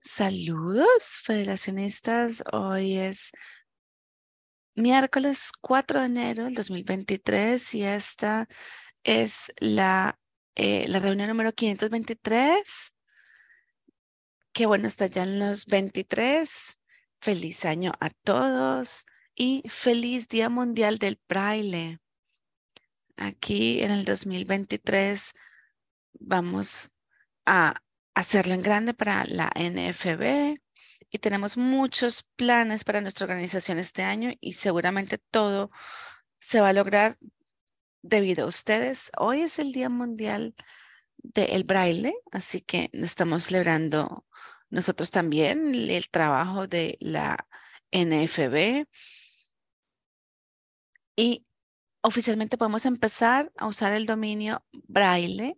Saludos, federacionistas. Hoy es miércoles 4 de enero del 2023 y esta es la, eh, la reunión número 523. Qué bueno estar ya en los 23. Feliz año a todos y feliz Día Mundial del Braille. Aquí en el 2023 vamos a hacerlo en grande para la NFB y tenemos muchos planes para nuestra organización este año y seguramente todo se va a lograr debido a ustedes. Hoy es el Día Mundial del Braille, así que estamos celebrando nosotros también el trabajo de la NFB. Y oficialmente podemos empezar a usar el dominio braille.day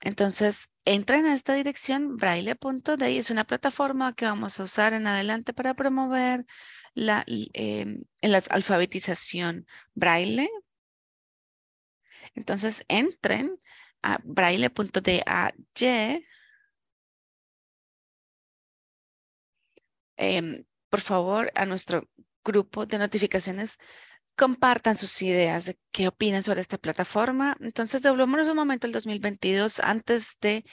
entonces, entren a esta dirección, braille.day. Es una plataforma que vamos a usar en adelante para promover la, em, alfabetización braille. Entonces, entren a braille.day em, por favor, a nuestro grupo de notificaciones compartan sus ideas de qué opinan sobre esta plataforma. Entonces, devolvámonos un momento al 2022 antes de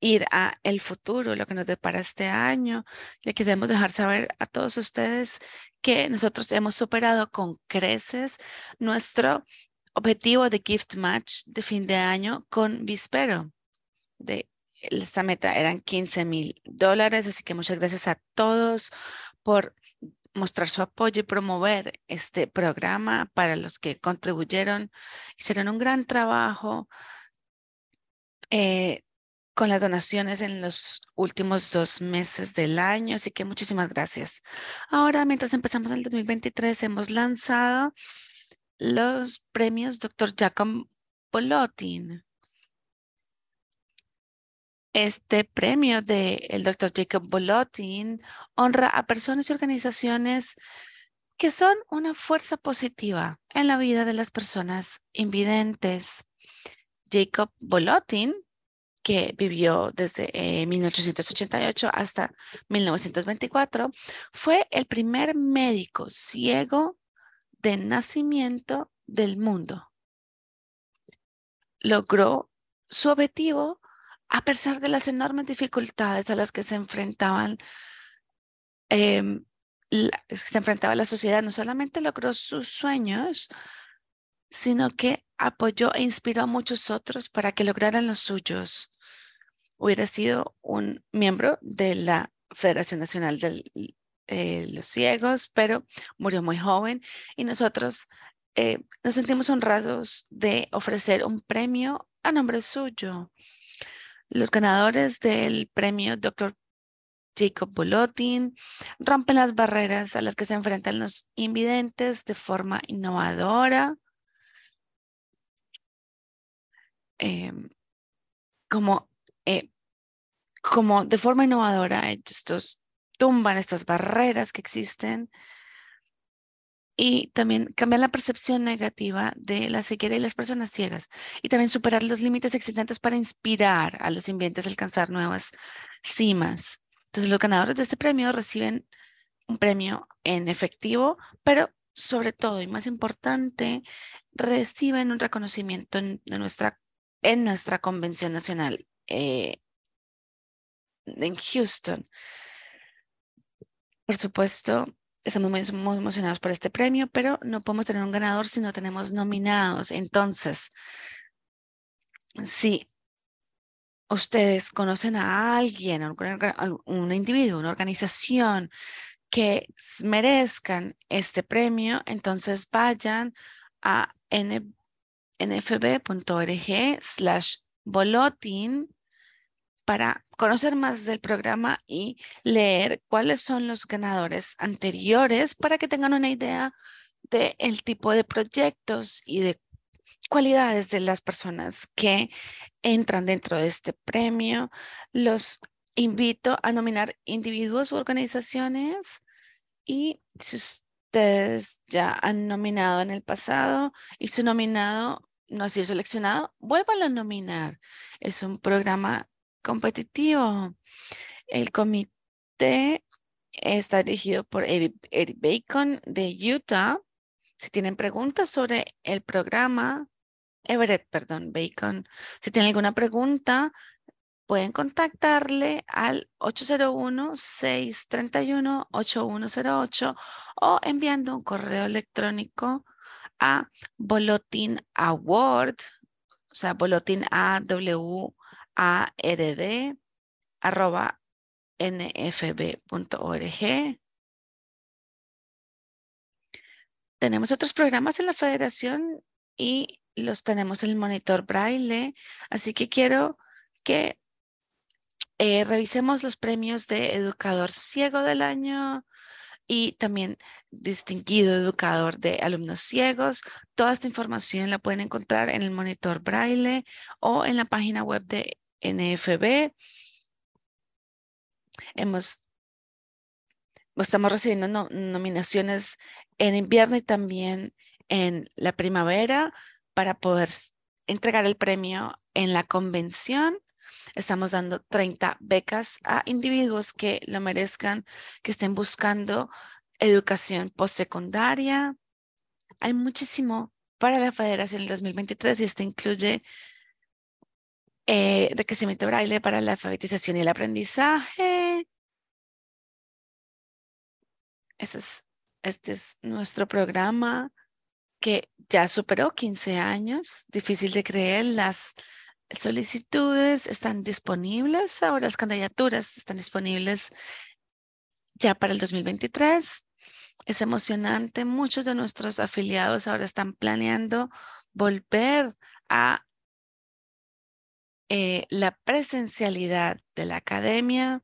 ir a el futuro, lo que nos depara este año. Le queremos dejar saber a todos ustedes que nosotros hemos superado con creces nuestro objetivo de gift match de fin de año con Vispero. De esta meta eran 15 mil dólares, así que muchas gracias a todos por mostrar su apoyo y promover este programa para los que contribuyeron. Hicieron un gran trabajo eh, con las donaciones en los últimos dos meses del año, así que muchísimas gracias. Ahora, mientras empezamos el 2023, hemos lanzado los premios Dr. Jacob Polotin. Este premio del el Dr. Jacob Bolotin honra a personas y organizaciones que son una fuerza positiva en la vida de las personas invidentes. Jacob Bolotin, que vivió desde 1888 eh, hasta 1924, fue el primer médico ciego de nacimiento del mundo. Logró su objetivo a pesar de las enormes dificultades a las que se enfrentaban, em, se enfrentaba la sociedad, no solamente logró sus sueños, sino que apoyó e inspiró a muchos otros para que lograran los suyos. Hubiera sido un miembro de la Federación Nacional de eh, los Ciegos, pero murió muy joven y nosotros eh, nos sentimos honrados de ofrecer un premio a nombre suyo. Los ganadores del premio Dr. Jacob Bolotin rompen las barreras a las que se enfrentan los invidentes de forma innovadora. Em, como, eh, como de forma innovadora, estos tumban estas barreras que existen y también cambiar la percepción negativa de la ceguera y las personas ciegas y también superar los límites existentes para inspirar a los invidentes a alcanzar nuevas cimas. Entonces, los ganadores de este premio reciben un premio en efectivo, pero sobre todo y más importante, reciben un reconocimiento en, nuestra, en nuestra convención nacional eh, en Houston. Por supuesto, estamos muy, emocionados por este premio, pero no podemos tener un ganador si no tenemos nominados. Entonces, si ustedes conocen a alguien, un individuo, una organización que merezcan este premio, entonces vayan a nfb.org slash bolotin para conocer más del programa y leer cuáles son los ganadores anteriores para que tengan una idea del tipo de proyectos y de cualidades de las personas que entran dentro de este premio. Los invito a nominar individuos u organizaciones y si ustedes ya han nominado en el pasado y su nominado no ha sido seleccionado, vuélvalo a nominar. Es un programa competitivo. El comité está dirigido por Eric Bacon de Utah. Si tienen preguntas sobre el programa, Everett, perdón, Bacon, si tienen alguna pregunta, pueden contactarle al 801-631-8108 o enviando un correo electrónico a Boletín Award, o sea, Boletín A W A R D arroba nfb.org. Tenemos otros programas en la federación y los tenemos en el monitor braille, así que quiero que eh, revisemos los premios de Educador Ciego del Año y también Distinguido Educador de Alumnos Ciegos. Toda esta información la pueden encontrar en el monitor braille o en la página web de NFB. Hemos, estamos recibiendo nominaciones en invierno y también en la primavera para poder entregar el premio en la convención Estamos dando 30 becas a individuos que lo merezcan, que estén buscando educación postsecundaria. Hay muchísimo para la federación en el 2023 y esto incluye eh, crecimiento braille para la alfabetización y el aprendizaje. Ese es, este es nuestro programa que ya superó 15 años. Difícil de creer las solicitudes están disponibles, ahora las candidaturas están disponibles ya para el 2023. Es emocionante, muchos de nuestros afiliados ahora están planeando volver a eh, la presencialidad de la academia.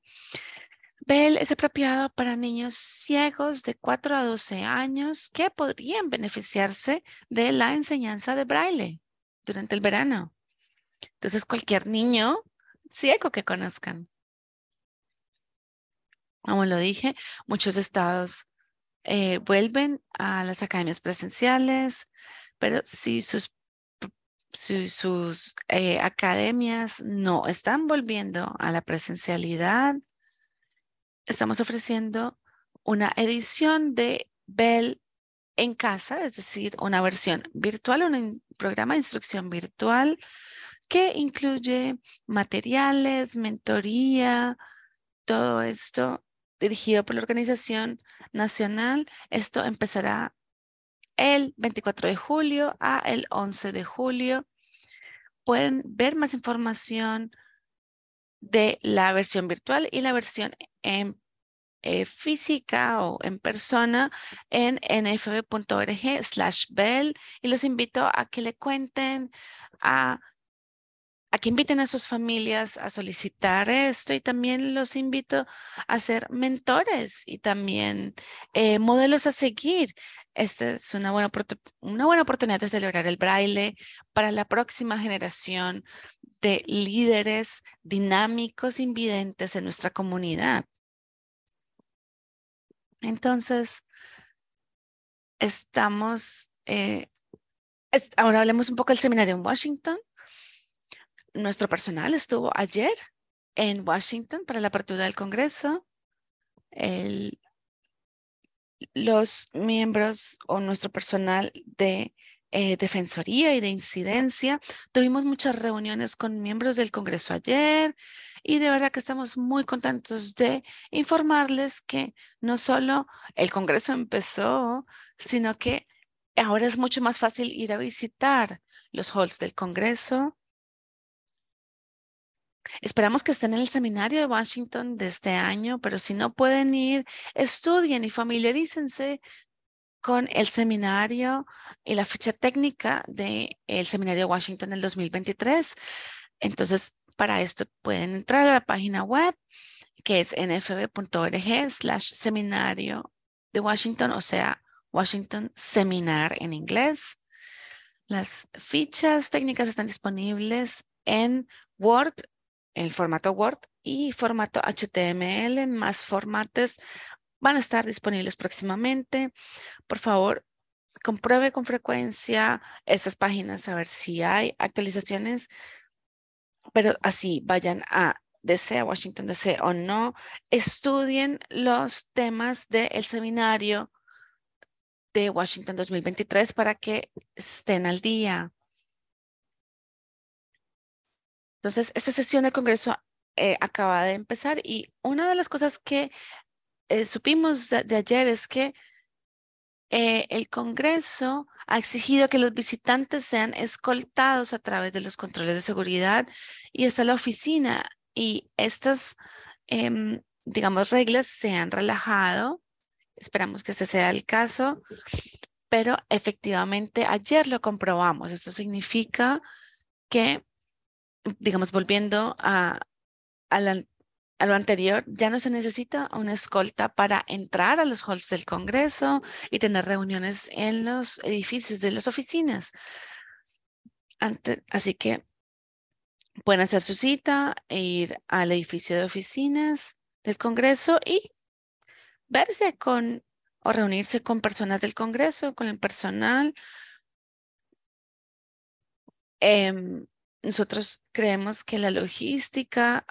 Bell es apropiado para niños ciegos de 4 a 12 años que podrían beneficiarse de la enseñanza de braille durante el verano. Entonces, cualquier niño ciego que conozcan. Como lo dije, muchos estados eh, vuelven a las academias presenciales, pero si sus, sus eh, academias no están volviendo a la presencialidad, estamos ofreciendo una edición de Bell en casa, es decir, una versión virtual, un programa de instrucción virtual que incluye materiales, mentoría, todo esto dirigido por la organización nacional. Esto empezará el 24 de julio a el 11 de julio. Pueden ver más información de la versión virtual y la versión en eh, física o en persona en nfb.org slash bell y los invito a que le cuenten a a que inviten a sus familias a solicitar esto y también los invito a ser mentores y también eh, modelos a seguir. Esta es una buena, una buena oportunidad de celebrar el braille para la próxima generación de líderes dinámicos invidentes en nuestra comunidad. Entonces, estamos, eh, ahora hablemos un poco del seminario en Washington nuestro personal estuvo ayer en Washington para la apertura del Congreso. Los miembros o nuestro personal de eh, defensoría y de incidencia. Tuvimos muchas reuniones con miembros del Congreso ayer y de verdad que estamos muy contentos de informarles que no solo el Congreso empezó, sino que ahora es mucho más fácil ir a visitar los halls del Congreso Esperamos que estén en el seminario de Washington de este año, pero si no pueden ir, estudien y familiarícense con el seminario y la fecha técnica del seminario de Washington del 2023. Entonces, para esto pueden entrar a la página web que es nfb.org slash seminario de Washington, o sea, Washington Seminar en inglés. Las fichas técnicas están disponibles en Word el formato Word y formato HTML, más formatos van a estar disponibles próximamente. Por favor, compruebe con frecuencia estas páginas a ver si hay actualizaciones, pero así vayan a DC, a Washington DC o no, estudien los temas del seminario de Washington 2023 para que estén al día. Entonces, esta sesión del Congreso eh, acaba de empezar y una de las cosas que eh, supimos de, ayer es que eh, el Congreso ha exigido que los visitantes sean escoltados a través de los controles de seguridad y está la oficina y estas, em, digamos, reglas se han relajado. Esperamos que este sea el caso, pero efectivamente ayer lo comprobamos. Esto significa que, digamos, volviendo a, a, lo anterior, ya no se necesita una escolta para entrar a los halls del Congreso y tener reuniones en los edificios de las oficinas. así que Pueden hacer su cita e ir al edificio de oficinas del Congreso y verse con o reunirse con personas del Congreso, con el personal. Em, nosotros creemos que la logística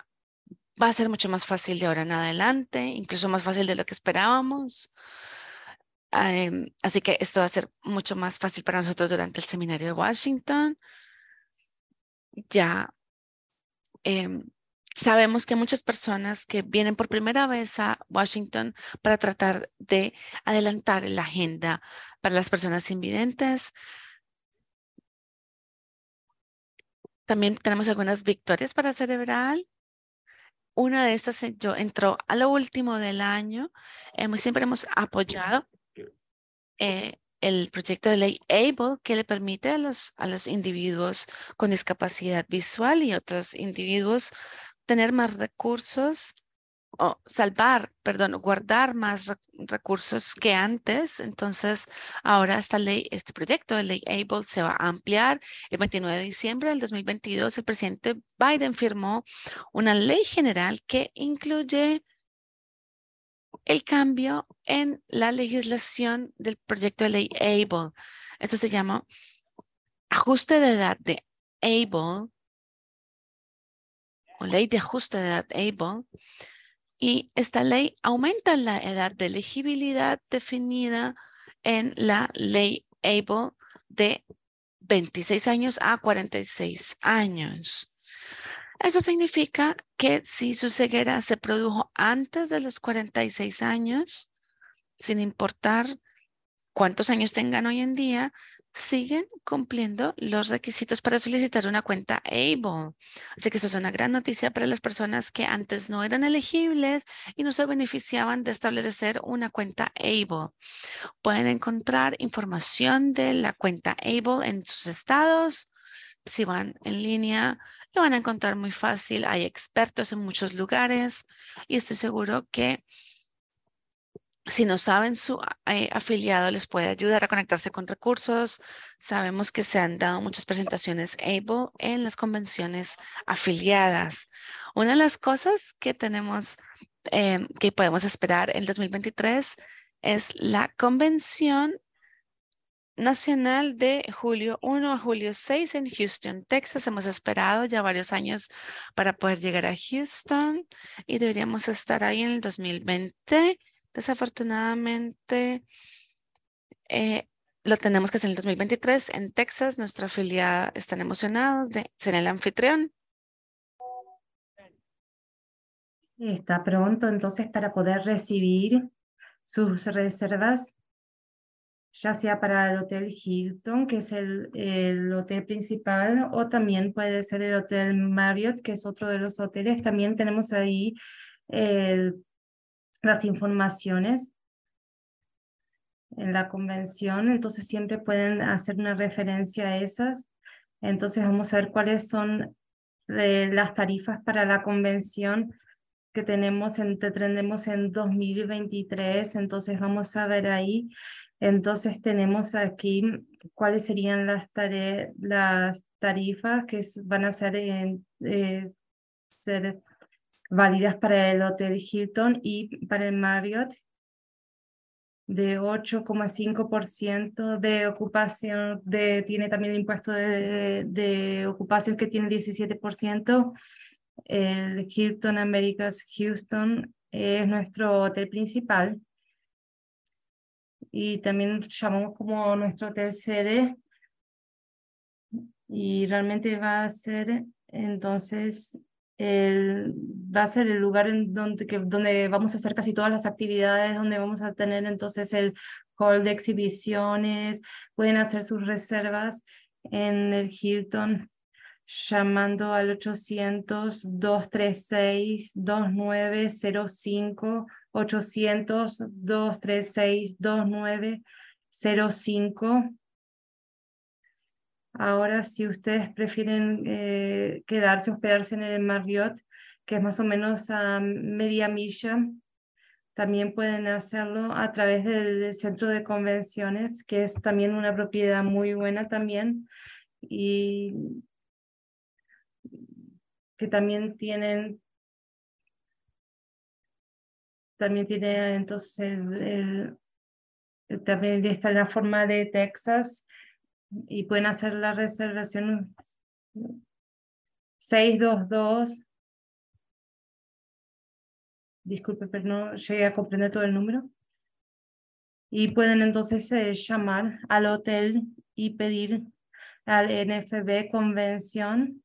va a ser mucho más fácil de ahora en adelante, incluso más fácil de lo que esperábamos. Em, así que esto va a ser mucho más fácil para nosotros durante el seminario de Washington. Ya Em, sabemos que muchas personas que vienen por primera vez a Washington para tratar de adelantar la agenda para las personas invidentes. También tenemos algunas victorias para Cerebral. Una de estas yo, entró a lo último del año. siempre hemos apoyado eh, el proyecto de ley ABLE que le permite a los, a los individuos con discapacidad visual y otros individuos tener más recursos o salvar, perdón, guardar más recursos que antes. Entonces, ahora esta ley, este proyecto de ley ABLE se va a ampliar. El 29 de diciembre del 2022, el presidente Biden firmó una ley general que incluye el cambio en la legislación del proyecto de ley ABLE. Esto se llama ajuste de edad de ABLE o ley de ajuste de edad ABLE. Y esta ley aumenta la edad de elegibilidad definida en la ley ABLE de 26 años a 46 años. Eso significa que si su ceguera se produjo antes de los 46 años, sin importar cuántos años tengan hoy en día, siguen cumpliendo los requisitos para solicitar una cuenta ABLE. Así que eso es una gran noticia para las personas que antes no eran elegibles y no se beneficiaban de establecer una cuenta ABLE. Pueden encontrar información de la cuenta ABLE en sus estados. Si van en línea, lo van a encontrar muy fácil. Hay expertos en muchos lugares y estoy seguro que si no saben, su eh, afiliado les puede ayudar a conectarse con recursos. Sabemos que se han dado muchas presentaciones ABLE en las convenciones afiliadas. Una de las cosas que tenemos, em, que podemos esperar en 2023 es la convención nacional de julio 1 a julio 6 en Houston, Texas. Hemos esperado ya varios años para poder llegar a Houston y deberíamos estar ahí en el 2020. Desafortunadamente, eh, lo tenemos que hacer en el 2023 en Texas. Nuestra afiliada están emocionados de ser el anfitrión. Está pronto entonces para poder recibir sus reservas ya sea para el Hotel Hilton, que es el, el, hotel principal, o también puede ser el Hotel Marriott, que es otro de los hoteles. También tenemos ahí las informaciones en la convención, entonces siempre pueden hacer una referencia a esas. Entonces vamos a ver cuáles son eh, las tarifas para la convención que tenemos, en, tendremos en 2023, entonces vamos a ver ahí entonces tenemos aquí cuáles serían las, las tarifas que van a ser, eh, ser válidas para el Hotel Hilton y para el Marriott. de 8,5% de ocupación, de, tiene también el impuesto de, de ocupación que tiene 17%. El Hilton Americas Houston es nuestro hotel principal y también llamamos como nuestro hotel sede y realmente va a ser entonces va a ser el lugar en donde, donde vamos a hacer casi todas las actividades, donde vamos a tener entonces el hall de exhibiciones, pueden hacer sus reservas en el Hilton llamando al 800-236-2905, 800-236-2905. Ahora, si ustedes prefieren eh, quedarse, hospedarse en el Marriott, que es más o menos a media milla, también pueden hacerlo a través del centro de convenciones, que es también una propiedad muy buena también. Y que también tienen también tiene entonces también está la forma de Texas y pueden hacer la reservación 622 disculpe pero no llegué a comprender todo el número y pueden entonces eh, llamar al hotel y pedir al NFB convención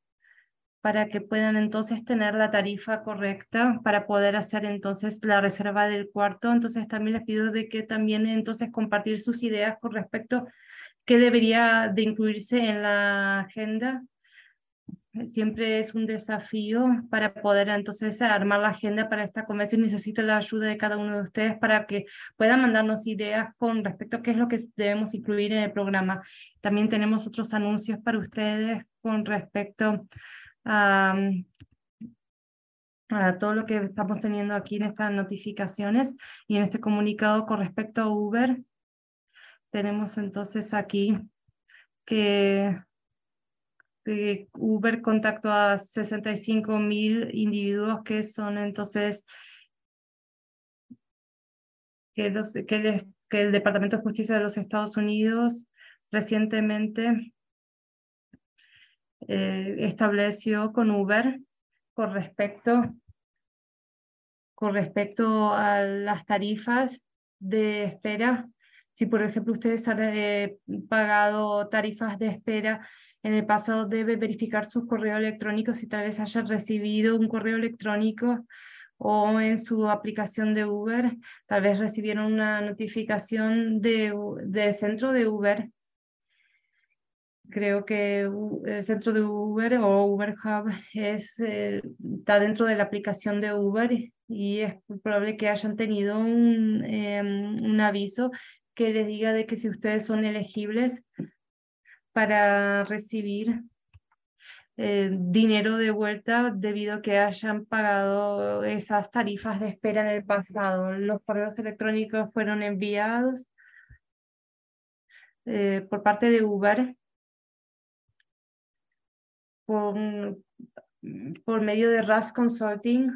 para que puedan entonces tener la tarifa correcta para poder hacer entonces la reserva del cuarto. Entonces también les pido de que también entonces compartir sus ideas con respecto a qué debería de incluirse en la agenda. Siempre es un desafío para poder entonces armar la agenda para esta convención. Necesito la ayuda de cada uno de ustedes para que puedan mandarnos ideas con respecto a qué es lo que debemos incluir en el programa. También tenemos otros anuncios para ustedes con respecto a, todo lo que estamos teniendo aquí en estas notificaciones y en este comunicado con respecto a Uber. Tenemos entonces aquí que, Uber contactó a 65 mil individuos que son entonces que, los, que, el Departamento de Justicia de los Estados Unidos recientemente eh, estableció con Uber con respecto, con respecto a las tarifas de espera. Si, por ejemplo, ustedes han eh, pagado tarifas de espera en el pasado, debe verificar sus correos electrónicos si tal vez hayan recibido un correo electrónico o en su aplicación de Uber, tal vez recibieron una notificación de, del centro de Uber. Creo que el centro de Uber o Uber Hub es, eh, está dentro de la aplicación de Uber y es probable que hayan tenido un, em, un aviso que les diga de que si ustedes son elegibles para recibir eh, dinero de vuelta debido a que hayan pagado esas tarifas de espera en el pasado. Los correos electrónicos fueron enviados eh, por parte de Uber por, por medio de RAS Consulting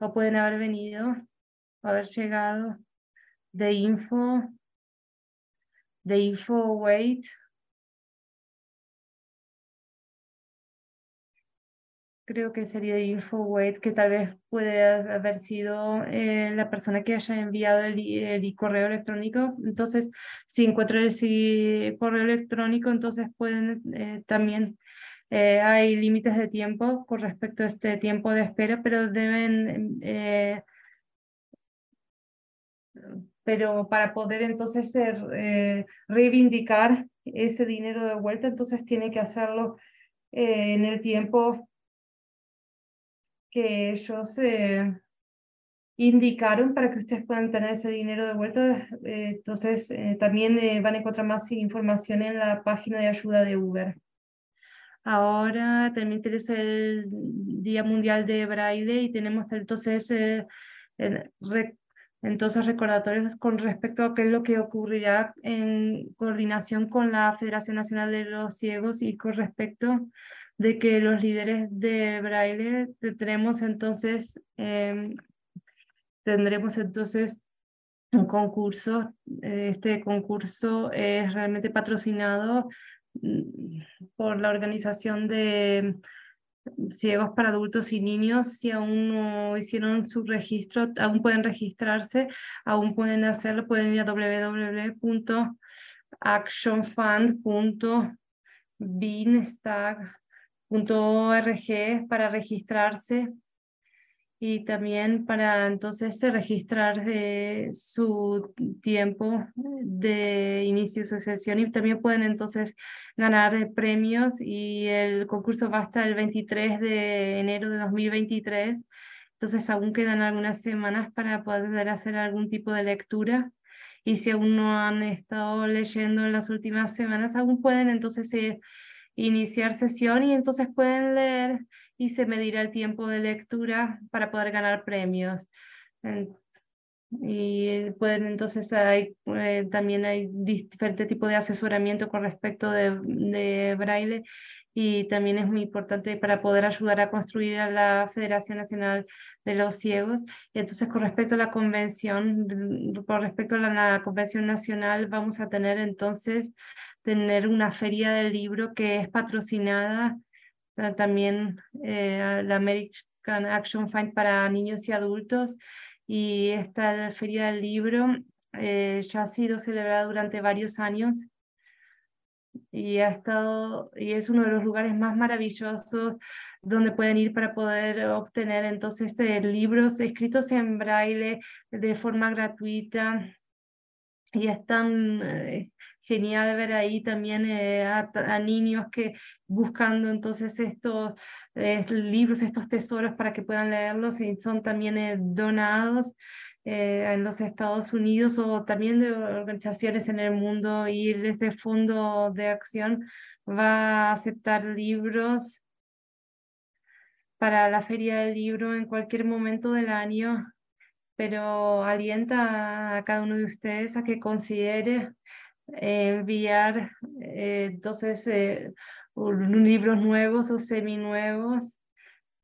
o pueden haber venido, haber llegado de info, de info wait. Creo que sería info wait, que tal vez puede haber sido eh, la persona que haya enviado el, el, correo electrónico. Entonces, si encuentran el correo electrónico, entonces pueden eh, también eh, hay límites de tiempo con respecto a este tiempo de espera, pero deben, pero para poder entonces eh, reivindicar ese dinero de vuelta, entonces tiene que hacerlo en el tiempo que ellos indicaron para que ustedes puedan tener ese dinero de vuelta. entonces, también van a encontrar más información en la página de ayuda de Uber. Ahora también tenemos el Día Mundial de Braille y tenemos entonces, eh, entonces recordatorios con respecto a qué es lo que ocurrirá en coordinación con la Federación Nacional de los Ciegos y con respecto de que los líderes de Braille tendremos entonces, em, tendremos entonces un concurso. Este concurso es realmente patrocinado mm, por la organización de ciegos para adultos y niños. Si aún no hicieron su registro, aún pueden registrarse, aún pueden hacerlo, pueden ir a www.actionfund.binstag.org para registrarse y también para entonces registrar eh, su tiempo de inicio de sesión y también pueden entonces ganar eh, premios y el concurso va hasta el 23 de enero de 2023. Entonces aún quedan algunas semanas para poder hacer algún tipo de lectura y si aún no han estado leyendo en las últimas semanas, aún pueden entonces eh, iniciar sesión y entonces pueden leer y se medirá el tiempo de lectura para poder ganar premios. Y pueden entonces hay, eh, también hay diferentes tipos de asesoramiento con respecto de, de braille y también es muy importante para poder ayudar a construir a la Federación Nacional de los Ciegos. Y entonces con respecto a la convención, con respecto a la convención nacional, vamos a tener entonces tener una feria del libro que es patrocinada también eh, la American Action Fund para niños y adultos. Y esta Feria del Libro eh, ya ha sido celebrada durante varios años. Y ha estado y es uno de los lugares más maravillosos donde pueden ir para poder obtener entonces este, libros escritos en braille de forma gratuita. Y están eh, genial ver ahí también eh, a, niños que buscando entonces estos eh, libros, estos tesoros para que puedan leerlos y son también eh, donados en los Estados Unidos o también de organizaciones en el mundo y este fondo de acción va a aceptar libros para la feria del libro en cualquier momento del año, pero alienta a cada uno de ustedes a que considere enviar eh, entonces eh, libros nuevos o seminuevos.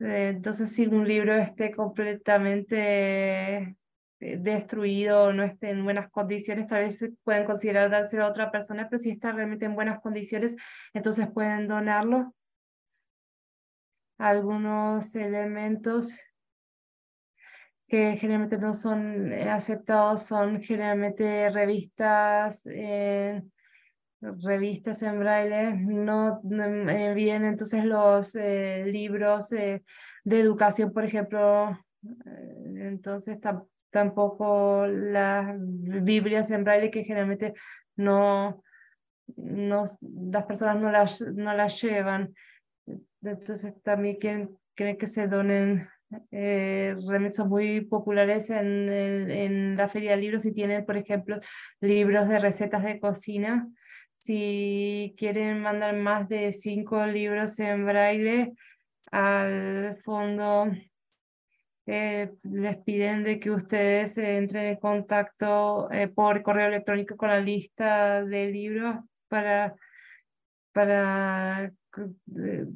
Eh, entonces, si un libro esté completamente destruido o no esté en buenas condiciones, tal vez pueden considerar dárselo a otra persona, pero si está realmente en buenas condiciones, entonces pueden donarlo. Algunos elementos que generalmente no son eh, aceptados son generalmente revistas, eh, revistas en braille, no eh, bien entonces los libros de educación, por ejemplo, entonces tampoco las Biblias en braille que generalmente no, no las personas no las, no las llevan. Entonces también quieren, quieren que se donen eh, son muy populares en, la feria de libros y tienen, por ejemplo, libros de recetas de cocina. Si quieren mandar más de cinco libros en braille al fondo, eh, les piden de que ustedes entren en contacto eh, por correo electrónico con la lista de libros para, para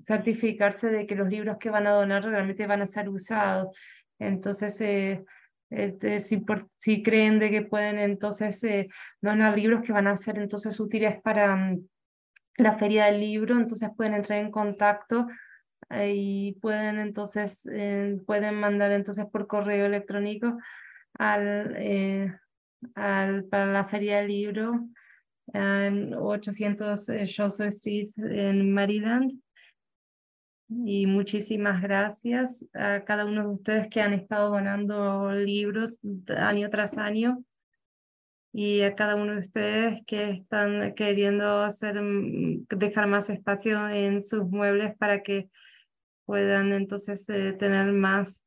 certificarse de que los libros que van a donar realmente van a ser usados. Entonces, eh, eh si, creen de que pueden entonces eh, donar libros que van a ser entonces útiles para mm, la feria del libro, entonces pueden entrar en contacto y pueden entonces, pueden mandar entonces por correo electrónico al, al, para la feria del libro en 800 Chaucer Street en Maryland. Y muchísimas gracias a cada uno de ustedes que han estado donando libros año tras año y a cada uno de ustedes que están queriendo hacer, mm, dejar más espacio en sus muebles para que puedan entonces eh, tener más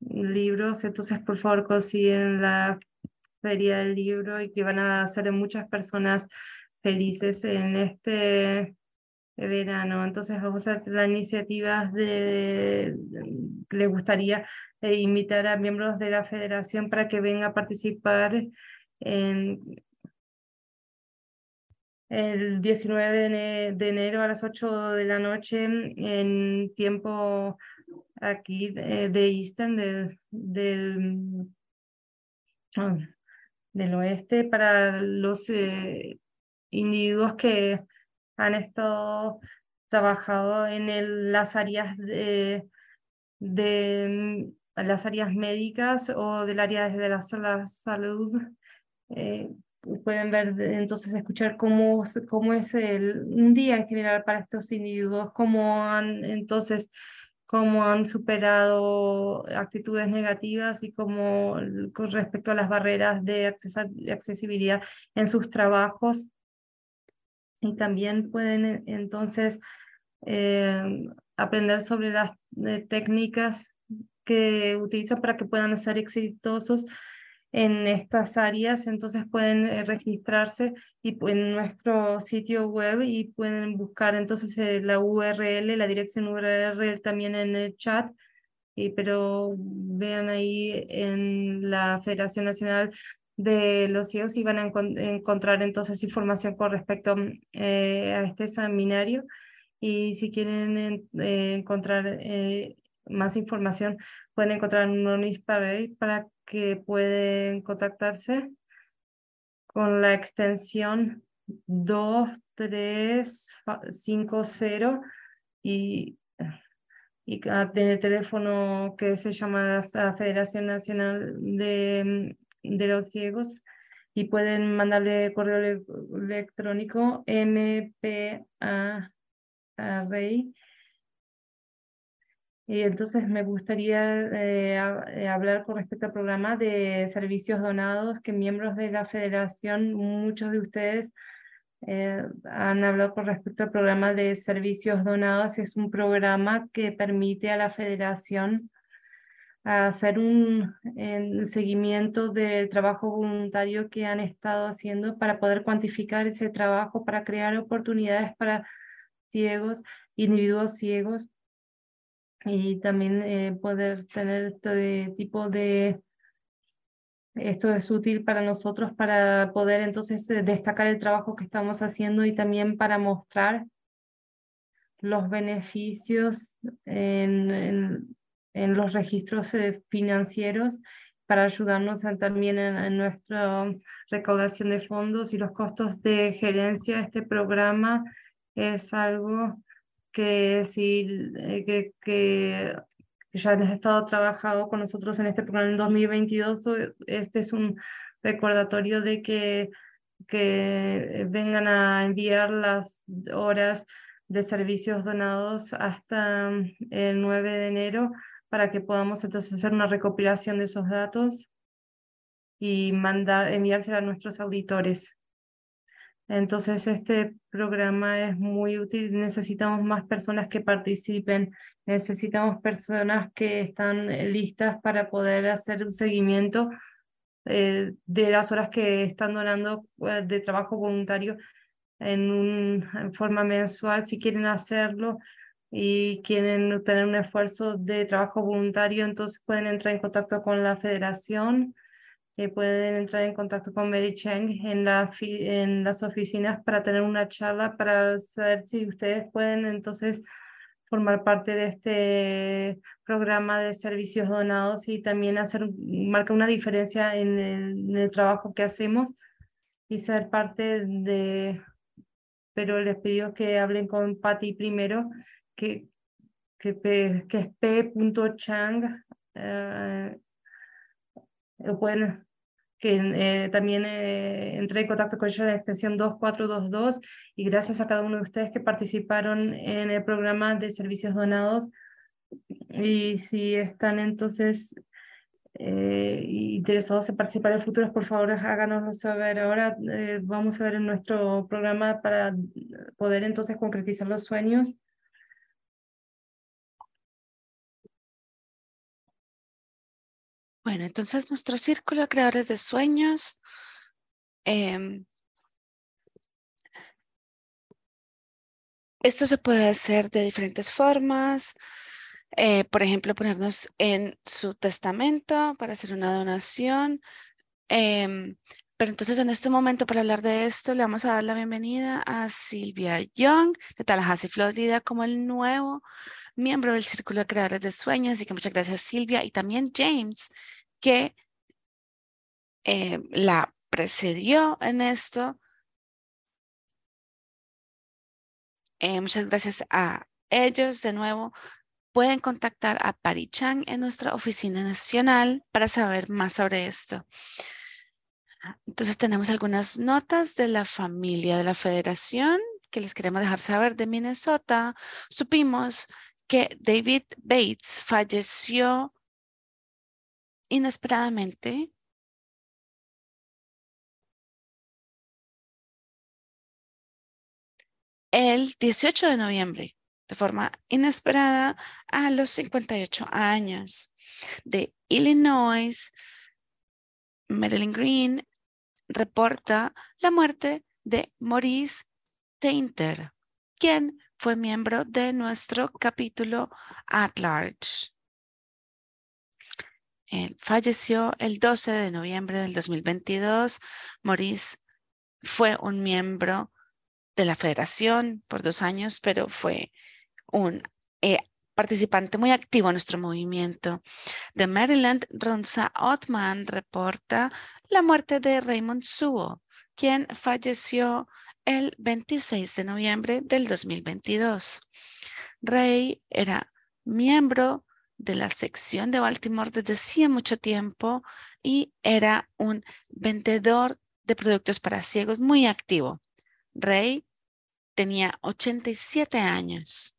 libros. Entonces, por favor, consiguen la Feria del Libro y que van a hacer muchas personas felices en este verano. Entonces vamos a las iniciativas de, les gustaría eh, invitar a miembros de la federación para que vengan a participar el 19 de enero a las 8 de la noche en tiempo aquí de, Eastern del, del del oeste para los eh, individuos que han estado trabajado en las áreas de, de las áreas médicas o del área de la, salud. Eh, pueden ver, entonces escuchar cómo, cómo es el, un día en general para estos individuos, cómo han entonces cómo han superado actitudes negativas y cómo con respecto a las barreras de accesibilidad en sus trabajos. Y también pueden entonces eh, aprender sobre las eh, técnicas que utilizan para que puedan ser exitosos en estas áreas, entonces pueden eh, registrarse y en nuestro sitio web y pueden buscar entonces eh, la URL, la dirección URL también en el chat, y, pero vean ahí en la Federación Nacional de los Ciegos y van a encontrar entonces información con respecto eh, a este seminario y si quieren encontrar más información pueden encontrar un para, para que pueden contactarse con la extensión 2350 y, y el teléfono que se llama la Federación Nacional de, de los Ciegos y pueden mandarle correo electrónico mpa a Rey y entonces me gustaría eh, eh, hablar con respecto al programa de servicios donados que miembros de la federación, muchos de ustedes eh, han hablado con respecto al programa de servicios donados. Es un programa que permite a la federación hacer un seguimiento del trabajo voluntario que han estado haciendo para poder cuantificar ese trabajo, para crear oportunidades para ciegos, individuos ciegos y también eh, poder tener este tipo de... Esto es útil para nosotros para poder entonces eh, destacar el trabajo que estamos haciendo y también para mostrar los beneficios en, en, los registros eh, financieros para ayudarnos también en, en, nuestra recaudación de fondos y los costos de gerencia. Este programa es algo que si eh, que, que ya han estado trabajando con nosotros en este programa en 2022, este es un recordatorio de que, que vengan a enviar las horas de servicios donados hasta mm, el 9 de enero para que podamos entonces hacer una recopilación de esos datos y mandar, enviársela a nuestros auditores. Entonces, este programa es muy útil. Necesitamos más personas que participen. Necesitamos personas que están eh, listas para poder hacer un seguimiento eh, de las horas que están donando eh, de trabajo voluntario en, un, en forma mensual, si quieren hacerlo y quieren tener un esfuerzo de trabajo voluntario, entonces pueden entrar en contacto con la federación pueden entrar en contacto con Mary Cheng en, la en las oficinas para tener una charla para saber si ustedes pueden entonces formar parte de este programa de servicios donados y también hacer, marcar una diferencia en el, trabajo que hacemos y ser parte de, pero les pido que hablen con Patty primero, que, que, que es p.chang. Eh, pueden que eh, también eh, entré en contacto con ellos en la extensión 2422 y gracias a cada uno de ustedes que participaron en el programa de servicios donados. Y si están entonces eh, interesados en participar en futuros, por favor háganoslo saber. Ahora vamos a ver en nuestro programa para poder entonces concretizar los sueños. Bueno, entonces nuestro círculo de creadores de sueños em, esto se puede hacer de diferentes formas. Eh, por ejemplo, ponernos en su testamento para hacer una donación. Em, pero entonces en este momento para hablar de esto le vamos a dar la bienvenida a Silvia Young de Tallahassee, Florida, como el nuevo miembro del Círculo de Creadores de Sueños. Así que muchas gracias Silvia y también James, que eh, la precedió en esto. Eh, muchas gracias a ellos de nuevo. Pueden contactar a Parichang en nuestra oficina nacional para saber más sobre esto. Entonces tenemos algunas notas de la familia de la federación que les queremos dejar saber de Minnesota. Supimos que David Bates falleció inesperadamente el 18 de noviembre, de forma inesperada, a los 58 años. De Illinois, Marilyn Green reporta la muerte de Maurice Tainter, quien fue miembro de nuestro capítulo At Large. Él falleció el 12 de noviembre del 2022. Maurice fue un miembro de la federación por dos años, pero fue un eh, participante muy activo en nuestro movimiento. De Maryland, Ronza Ottman reporta la muerte de Raymond Sewell, quien falleció el 26 de noviembre del 2022. Ray era miembro de la sección de Baltimore desde hacía mucho tiempo y era un vendedor de productos para ciegos muy activo. Ray tenía 87 años.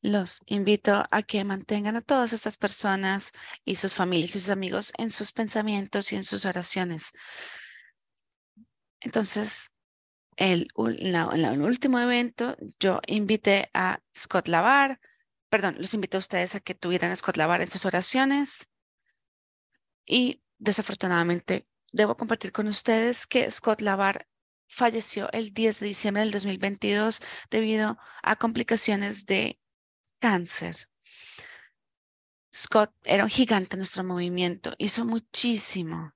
Los invito a que mantengan a todas estas personas y sus familias y sus amigos en sus pensamientos y en sus oraciones. Entonces, el, el último evento, yo invité a Scott Lavar, perdón, los invité a ustedes a que tuvieran a Scott Lavar en sus oraciones y desafortunadamente debo compartir con ustedes que Scott Lavar falleció el 10 de diciembre del 2022 debido a complicaciones de cáncer. Scott era un gigante en nuestro movimiento, hizo muchísimo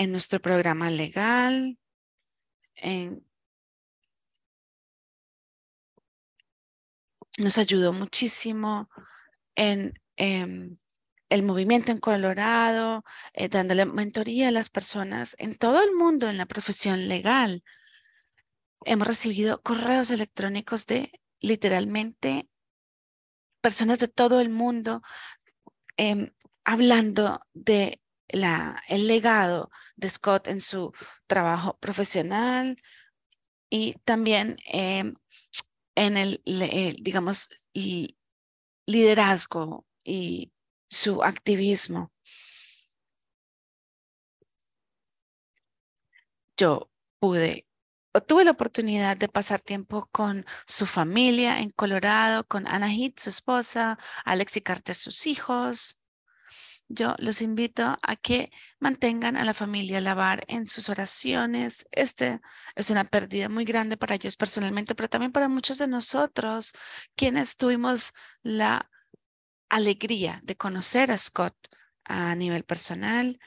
en nuestro programa legal, nos ayudó muchísimo en em, el movimiento en Colorado, eh, dándole mentoría a las personas en todo el mundo en la profesión legal. Hemos recibido correos electrónicos de literalmente personas de todo el mundo em, hablando de la, el legado de Scott en su trabajo profesional y también em, en el, eh, digamos, liderazgo y su activismo. Yo pude tuve la oportunidad de pasar tiempo con su familia en Colorado, con Heath, su esposa, Alex y Carter, sus hijos. Yo los invito a que mantengan a la familia Lavar en sus oraciones. Este es una pérdida muy grande para ellos personalmente, pero también para muchos de nosotros, quienes tuvimos la alegría de conocer a Scott a nivel personal.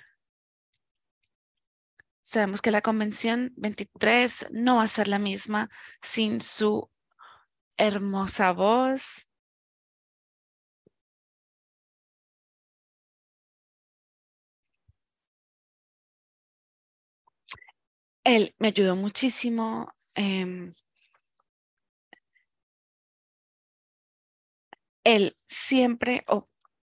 Sabemos que la convención 23 no va a ser la misma sin su hermosa voz. Él me ayudó muchísimo. Em, él siempre o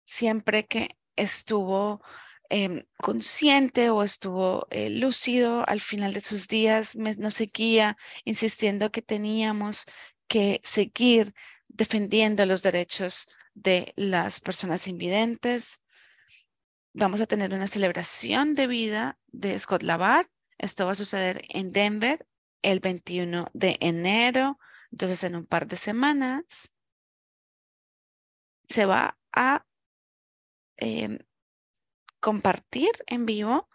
siempre que estuvo em, consciente o estuvo eh, lúcido al final de sus días, nos seguía insistiendo que teníamos que seguir defendiendo los derechos de las personas invidentes. Vamos a tener una celebración de vida de Scott Lavar. Esto va a suceder en Denver el 21 de enero, entonces en un par de semanas se va a em, compartir en vivo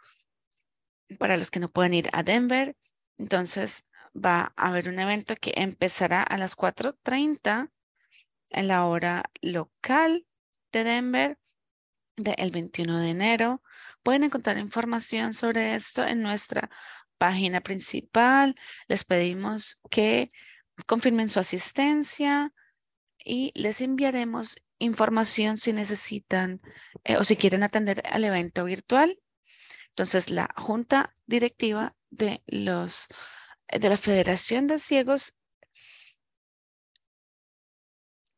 para los que no pueden ir a Denver. Entonces va a haber un evento que empezará a las 4.30 en la hora local de Denver del 21 de enero. Pueden encontrar información sobre esto en nuestra página principal. Les pedimos que confirmen su asistencia y les enviaremos información si necesitan eh, o si quieren atender al evento virtual. Entonces, la junta directiva de, los, de la Federación de Ciegos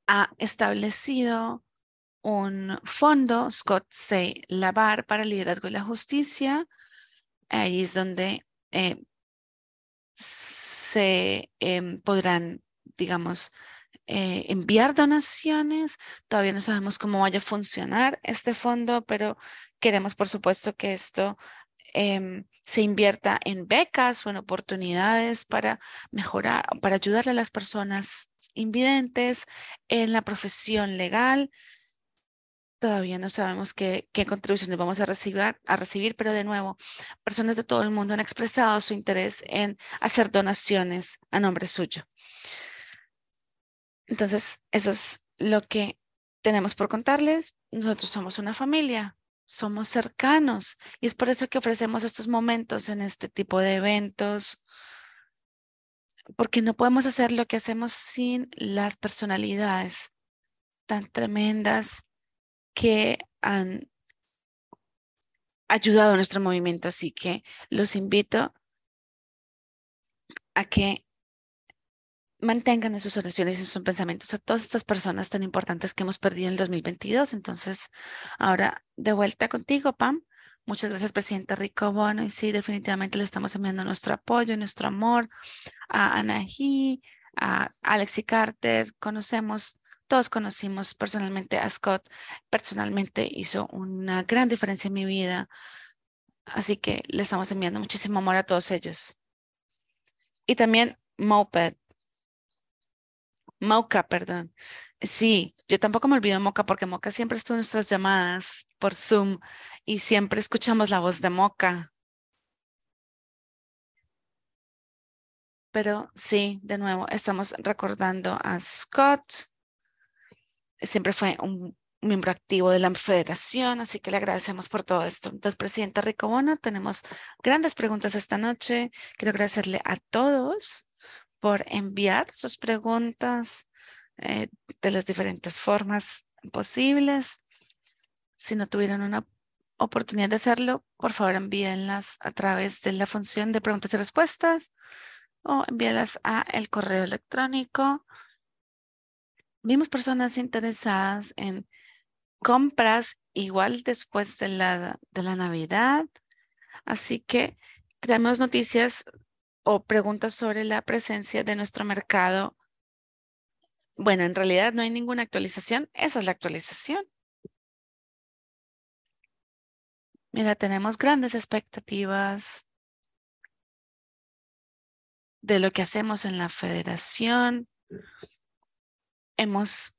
ha establecido un fondo, Scott C. Lavar, para el liderazgo y la justicia. Ahí es donde eh, se em, podrán, digamos, eh, enviar donaciones. Todavía no sabemos cómo vaya a funcionar este fondo, pero queremos, por supuesto, que esto em, se invierta en becas o en oportunidades para mejorar, para ayudarle a las personas invidentes en la profesión legal Todavía no sabemos qué, contribuciones vamos a recibir, a recibir, pero de nuevo, personas de todo el mundo han expresado su interés en hacer donaciones a nombre suyo. Entonces, eso es lo que tenemos por contarles. Nosotros somos una familia, somos cercanos y es por eso que ofrecemos estos momentos en este tipo de eventos, porque no podemos hacer lo que hacemos sin las personalidades tan tremendas que han ayudado a nuestro movimiento. Así que los invito a que mantengan en sus oraciones y en sus pensamientos a todas estas personas tan importantes que hemos perdido en el 2022. Entonces, ahora de vuelta contigo, Pam. Muchas gracias, presidente Rico Bono. Y sí, definitivamente le estamos enviando nuestro apoyo, nuestro amor a Anahi, a Alexi Carter. Conocemos todos conocimos personalmente a Scott. Personalmente hizo una gran diferencia en mi vida. Así que le estamos enviando muchísimo amor a todos ellos. Y también Moped. Mocha, perdón. Sí, yo tampoco me olvido de Mocha porque Mocha siempre estuvo en nuestras llamadas por Zoom y siempre escuchamos la voz de Mocha. Pero sí, de nuevo, estamos recordando a Scott, siempre fue un miembro activo de la federación, así que le agradecemos por todo esto. Entonces, Presidenta Rico Bono, tenemos grandes preguntas esta noche. Quiero agradecerle a todos por enviar sus preguntas eh, de las diferentes formas posibles. Si no tuvieron una oportunidad de hacerlo, por favor envíenlas a través de la función de preguntas y respuestas o envíenlas a el correo electrónico vimos personas interesadas en compras igual después de la, de la Navidad. Así que tenemos noticias o preguntas sobre la presencia de nuestro mercado. Bueno, en realidad no hay ninguna actualización. Esa es la actualización. Mira, tenemos grandes expectativas de lo que hacemos en la federación hemos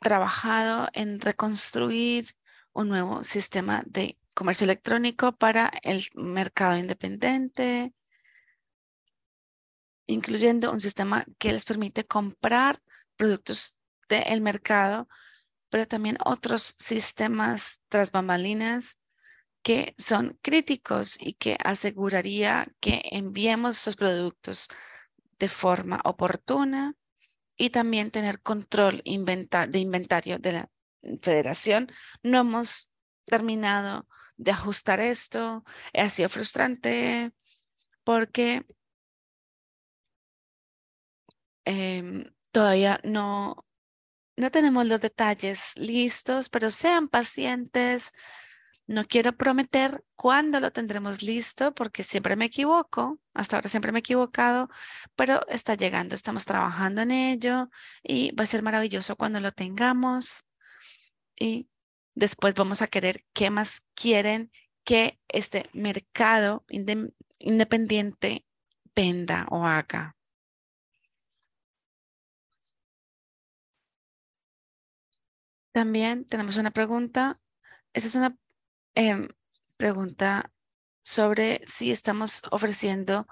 trabajado en reconstruir un nuevo sistema de comercio electrónico para el mercado independiente, incluyendo un sistema que les permite comprar productos del mercado, pero también otros sistemas tras bambalinas que son críticos y que aseguraría que enviemos esos productos de forma oportuna y también tener control de inventario de la federación. No hemos terminado de ajustar esto. Ha sido frustrante porque em, todavía no, no tenemos los detalles listos, pero sean pacientes. No quiero prometer cuándo lo tendremos listo porque siempre me equivoco. Hasta ahora siempre me he equivocado, pero está llegando. Estamos trabajando en ello y va a ser maravilloso cuando lo tengamos. Y después vamos a querer qué más quieren que este mercado independiente venda o haga. También tenemos una pregunta. Esa es una Em, pregunta sobre si estamos ofreciendo,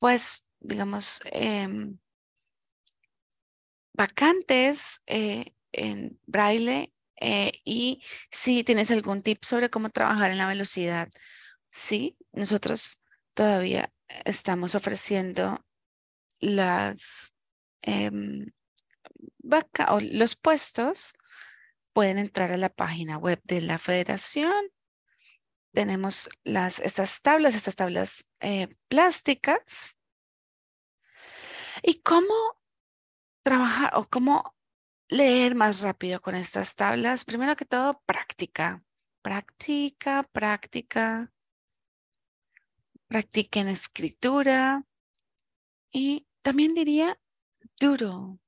pues, digamos, em, vacantes eh, en braille eh, y si tienes algún tip sobre cómo trabajar en la velocidad. Sí, nosotros todavía estamos ofreciendo las em, o los puestos pueden entrar a la página web de la federación. Tenemos las, estas tablas, estas tablas eh, plásticas. ¿Y cómo trabajar o cómo leer más rápido con estas tablas? Primero que todo, práctica. Práctica, práctica. Practiquen escritura. Y también diría duro.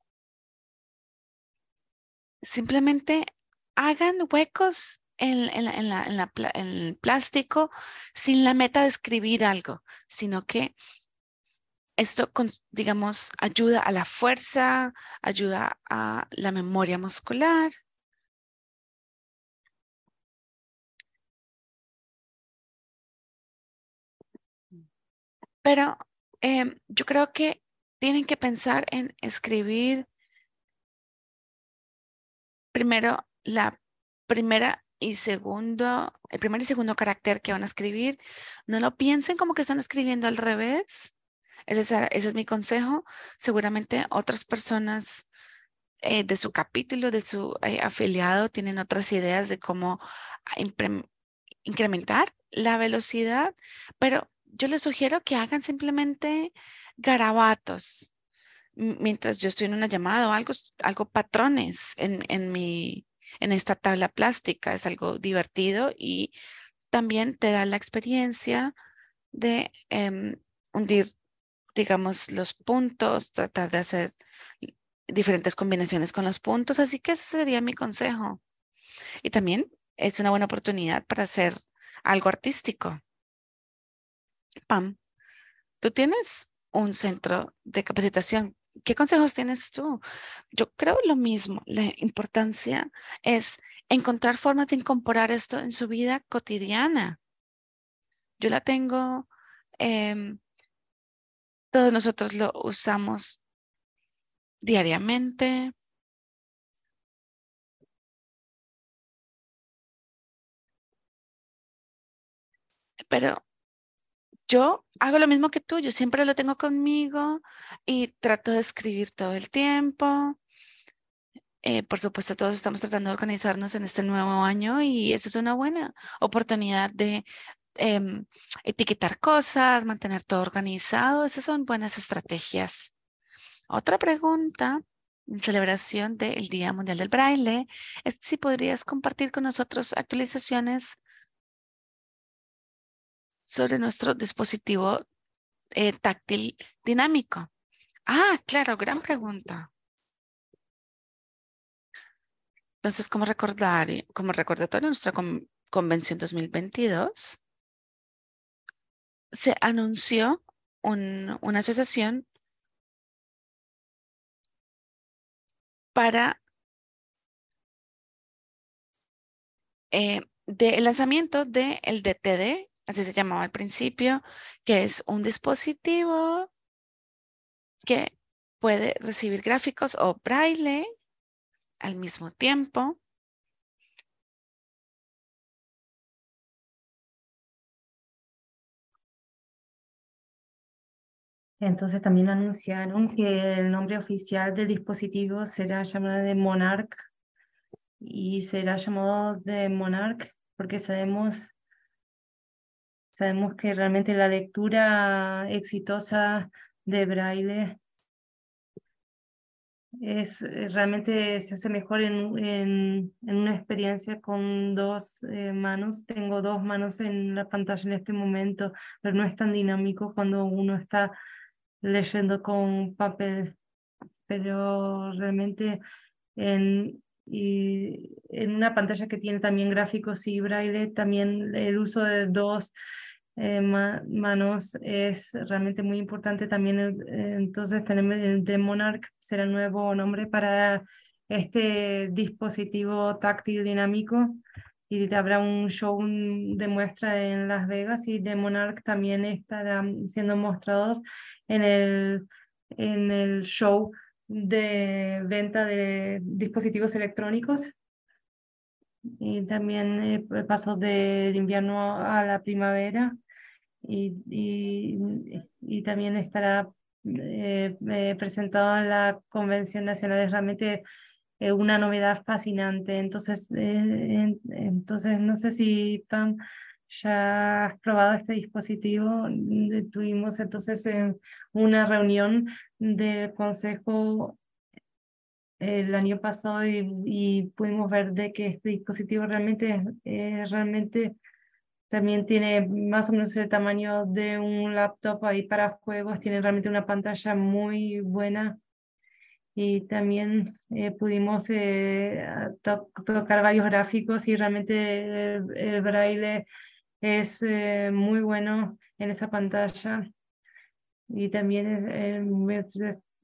Simplemente hagan huecos en, el plástico sin la meta de escribir algo, sino que esto, digamos, ayuda a la fuerza, ayuda a la memoria muscular. Pero em, yo creo que tienen que pensar en escribir primero la primera y segundo, el primer y segundo carácter que van a escribir, no lo piensen como que están escribiendo al revés. Ese es, mi consejo. Seguramente otras personas eh, de su capítulo, de su eh, afiliado, tienen otras ideas de cómo incrementar la velocidad, pero yo les sugiero que hagan simplemente garabatos mientras yo estoy en una llamada o algo, algo patrones en, en, mi, en esta tabla plástica. Es algo divertido y también te da la experiencia de em, hundir, digamos, los puntos, tratar de hacer diferentes combinaciones con los puntos. Así que ese sería mi consejo. Y también es una buena oportunidad para hacer algo artístico. Pam, tú tienes un centro de capacitación. ¿Qué consejos tienes tú? Yo creo lo mismo. La importancia es encontrar formas de incorporar esto en su vida cotidiana. Yo la tengo, em, todos nosotros lo usamos diariamente. Pero yo hago lo mismo que tú, yo siempre lo tengo conmigo y trato de escribir todo el tiempo. Eh, por supuesto, todos estamos tratando de organizarnos en este nuevo año y esa es una buena oportunidad de em, etiquetar cosas, mantener todo organizado. Esas son buenas estrategias. Otra pregunta en celebración del Día Mundial del Braille es si podrías compartir con nosotros actualizaciones sobre nuestro dispositivo eh, táctil dinámico? Ah, claro, gran pregunta. Entonces, como recordar, como recordatorio, nuestra convención 2022 se anunció una asociación para eh, el lanzamiento del DTD así se llamaba al principio, que es un dispositivo que puede recibir gráficos o braille al mismo tiempo. Entonces también anunciaron que el nombre oficial del dispositivo será llamado de Monarch y será llamado de Monarch porque sabemos Sabemos que realmente la lectura exitosa de braille es eh, realmente se hace mejor en, en, una experiencia con dos eh, manos. Tengo dos manos en la pantalla en este momento, pero no es tan dinámico cuando uno está leyendo con papel. Pero realmente en, y en una pantalla que tiene también gráficos y braille, también el uso de dos eh, manos es realmente muy importante también. Eh, entonces tenemos el de Monarch, será el nuevo nombre para este dispositivo táctil dinámico y habrá un show de muestra en Las Vegas y de Monarch también estarán siendo mostrados en el, en el show de venta de dispositivos electrónicos y también eh, paso del invierno a la primavera y, y, y, también estará presentado en la Convención Nacional. Es realmente una novedad fascinante. Entonces, entonces no sé si Pam ya has probado este dispositivo. Tuvimos entonces una reunión del Consejo el año pasado y, pudimos ver de que este dispositivo realmente, eh, realmente también tiene más o menos el tamaño de un laptop ahí para juegos, tiene realmente una pantalla muy buena. Y también eh, pudimos eh, tocar varios gráficos y realmente el, braille es muy bueno en esa pantalla. Y también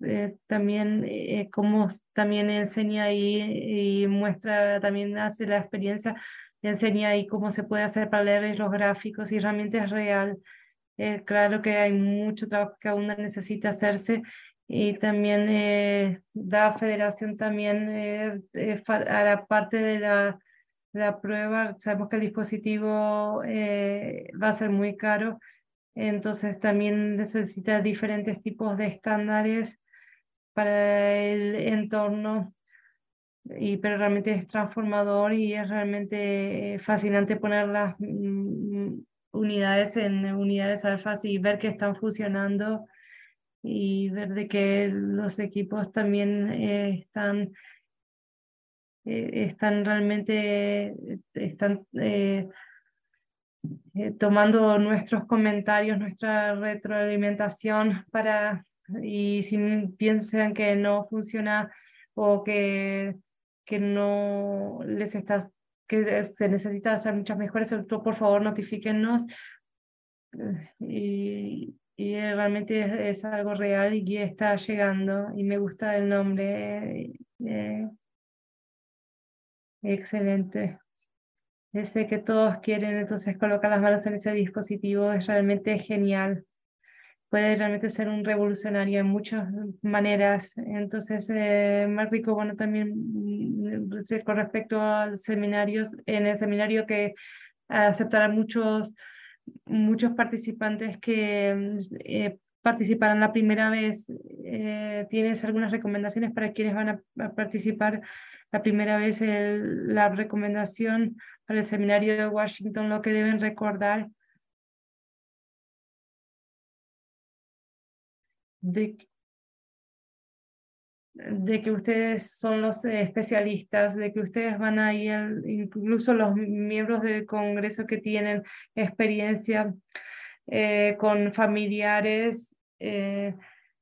eh, también eh, cómo también enseña ahí y muestra, también hace la experiencia, enseña ahí cómo se puede hacer para leer los gráficos y realmente es real. Eh, claro que hay mucho trabajo que aún necesita hacerse y también eh, da federación también a la parte de la, la prueba. Sabemos que el dispositivo va a ser muy caro, entonces también necesita diferentes tipos de estándares para el entorno, y, pero realmente es transformador y es realmente fascinante poner las mm, unidades en unidades alfas y ver que están fusionando y ver de que los equipos también eh, están eh, están realmente están eh, tomando nuestros comentarios, nuestra retroalimentación para y si piensan que no funciona o que, que no les está, que se necesita hacer muchas mejores, por favor notifíquennos. Y, y realmente es, algo real y está llegando y me gusta el nombre. Eh, excelente. Sé que todos quieren entonces colocar las manos en ese dispositivo, es realmente genial puede realmente ser un revolucionario en muchas maneras. Entonces, eh, más rico, bueno, también mm, con respecto a seminarios, en el seminario que aceptarán muchos, muchos participantes que eh, participarán la primera vez. Eh, ¿Tienes algunas recomendaciones para quienes van a, participar la primera vez? la recomendación para el seminario de Washington, lo que deben recordar de, de que ustedes son los especialistas, de que ustedes van a ir, incluso los miembros del Congreso que tienen experiencia eh, con familiares eh,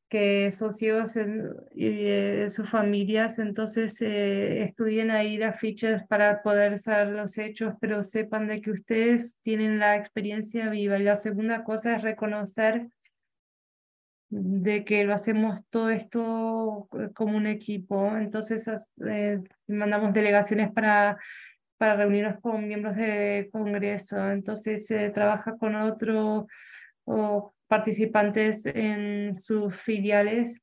que socios y eh, sus familias, entonces estudien ahí las fichas para poder saber los hechos, pero sepan de que ustedes tienen la experiencia viva. Y la segunda cosa es reconocer de que lo hacemos todo esto eh, como un equipo. Entonces eh, mandamos delegaciones para, para reunirnos con miembros de Congreso. Entonces se trabaja con otros participantes en sus filiales.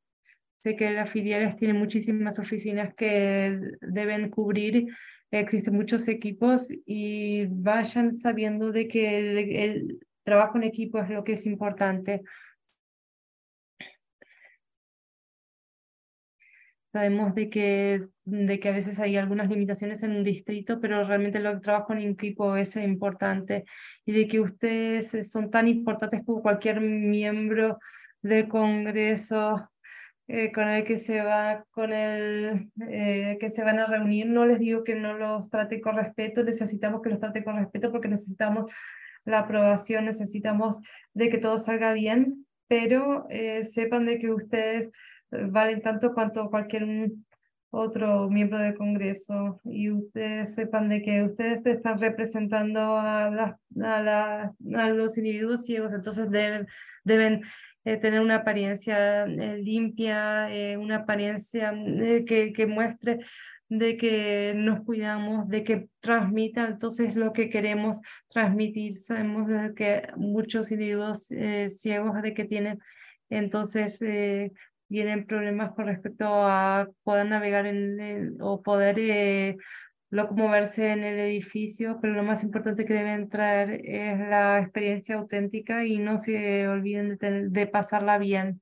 Sé que las filiales tienen muchísimas oficinas que deben cubrir. Existen muchos equipos y vayan sabiendo de que el trabajo en equipo es lo que es importante Sabemos de que, de que a veces hay algunas limitaciones en un distrito, pero realmente el trabajo en equipo es importante y de que ustedes son tan importantes como cualquier miembro del Congreso eh, con el que se va, con el eh, que se van a reunir. No les digo que no los trate con respeto, necesitamos que los trate con respeto porque necesitamos la aprobación, necesitamos de que todo salga bien, pero eh, sepan de que ustedes valen tanto cuanto cualquier otro miembro del Congreso y ustedes sepan de que ustedes están representando a, a, a los individuos ciegos, entonces deben, deben eh, tener una apariencia eh, limpia, eh, una apariencia que, que muestre de que nos cuidamos, de que transmita entonces lo que queremos transmitir. Sabemos de que muchos individuos ciegos de que tienen entonces tienen problemas con respecto a poder navegar en o poder eh, locomoverse en el edificio, pero lo más importante que deben traer es la experiencia auténtica y no se olviden de, de pasarla bien.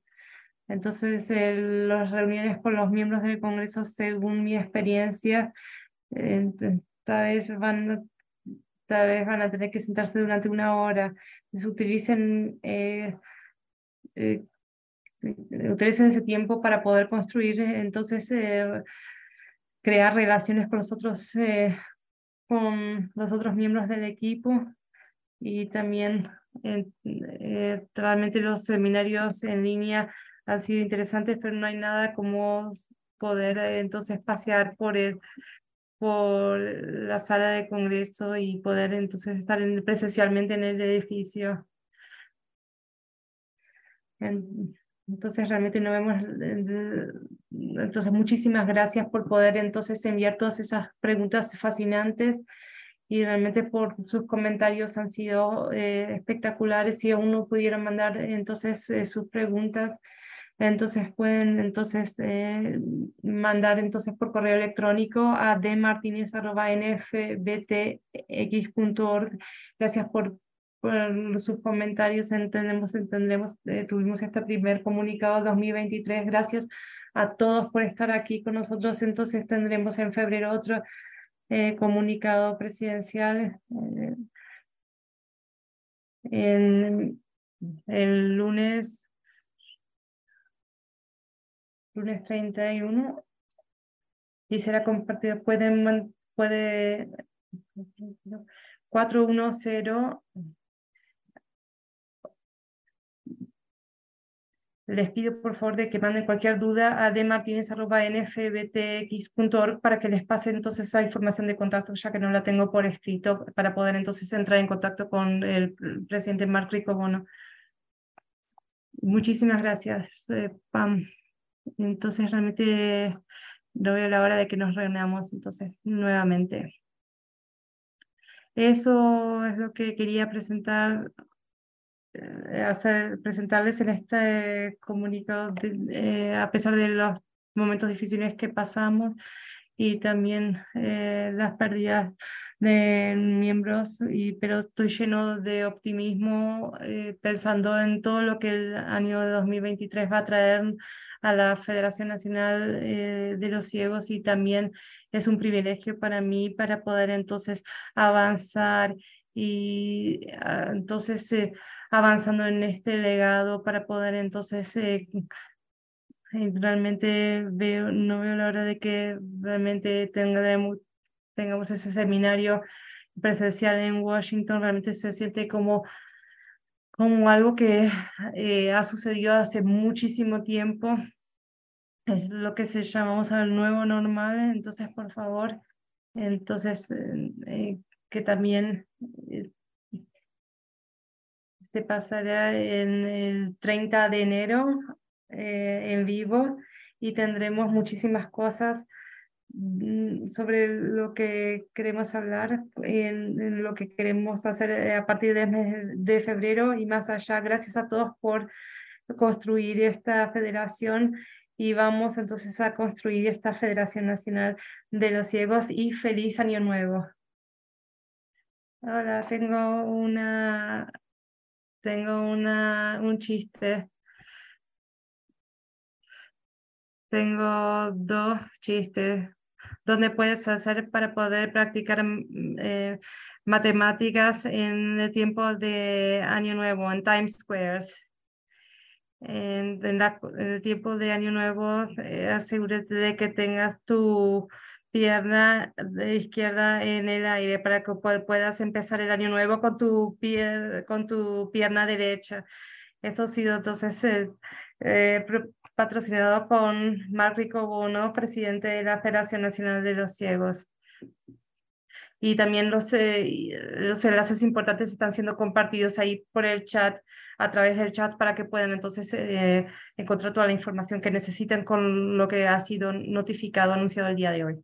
Entonces, las reuniones con los miembros del Congreso, según mi experiencia, tal vez van tal vez van a tener que sentarse durante una hora, se utilicen, eh, eh, utilicen ese tiempo para poder construir, entonces, eh, crear relaciones con los otros, con los otros miembros del equipo y también realmente los seminarios en línea han sido interesantes, pero no hay nada como poder entonces pasear por el por la sala de congreso y poder entonces estar presencialmente en el edificio. Entonces realmente no vemos, entonces muchísimas gracias por poder entonces enviar todas esas preguntas fascinantes y realmente por sus comentarios han sido eh, espectaculares. Si aún no pudieron mandar entonces eh, sus preguntas, entonces pueden entonces eh, mandar entonces por correo electrónico a dmartinez.nfbtx.org. Gracias por, por, sus comentarios. Entendemos, entendemos, eh, tuvimos este primer comunicado 2023. Gracias a todos por estar aquí con nosotros. Entonces tendremos en febrero otro eh, comunicado presidencial. en el lunes lunes 31 y será compartido. Pueden, puede 410 les pido por favor de que manden cualquier duda a dmartinez.nfbtx.org para que les pase entonces esa información de contacto, ya que no la tengo por escrito, para poder entonces entrar en contacto con el presidente Mark Ricobono. Muchísimas gracias, eh, Pam. Entonces realmente no veo la hora de que nos reunamos entonces nuevamente. Eso es lo que quería presentar, hacer, presentarles en este comunicado, eh, a pesar de los momentos difíciles que pasamos y también eh, las pérdidas de miembros, y, pero estoy lleno de optimismo pensando en todo lo que el año 2023 va a traer a la Federación Nacional eh, de los Ciegos y también es un privilegio para mí para poder entonces avanzar y ah, entonces eh, avanzando en este legado para poder entonces eh, realmente veo, no veo la hora de que realmente tengamos, tengamos ese seminario presencial en Washington, realmente se siente como como algo que eh, ha sucedido hace muchísimo tiempo. Es lo que se llamamos al nuevo normal. Entonces, por favor, entonces, eh, eh, que también se pasará en el 30 de enero en vivo y tendremos muchísimas cosas Mm, sobre lo que queremos hablar, en lo que queremos hacer eh, a partir del mes de febrero y más allá. Gracias a todos por construir esta federación y vamos entonces a construir esta Federación Nacional de los Ciegos y feliz año nuevo. Ahora tengo una, tengo una, un chiste. Tengo dos chistes donde puedes hacer para poder practicar mm, eh, matemáticas en el tiempo de Año Nuevo, en Times Square. En, el tiempo de Año Nuevo, eh, asegúrate de que tengas tu pierna de izquierda en el aire para que puedas empezar el año nuevo con tu, pie, con tu pierna derecha. Eso ha sido entonces eh, eh patrocinado con Mark Bono, presidente de la Federación Nacional de los Ciegos. Y también los, eh, los enlaces importantes están siendo compartidos ahí por el chat, a través del chat, para que puedan entonces eh, encontrar toda la información que necesiten con lo que ha sido notificado, anunciado el día de hoy.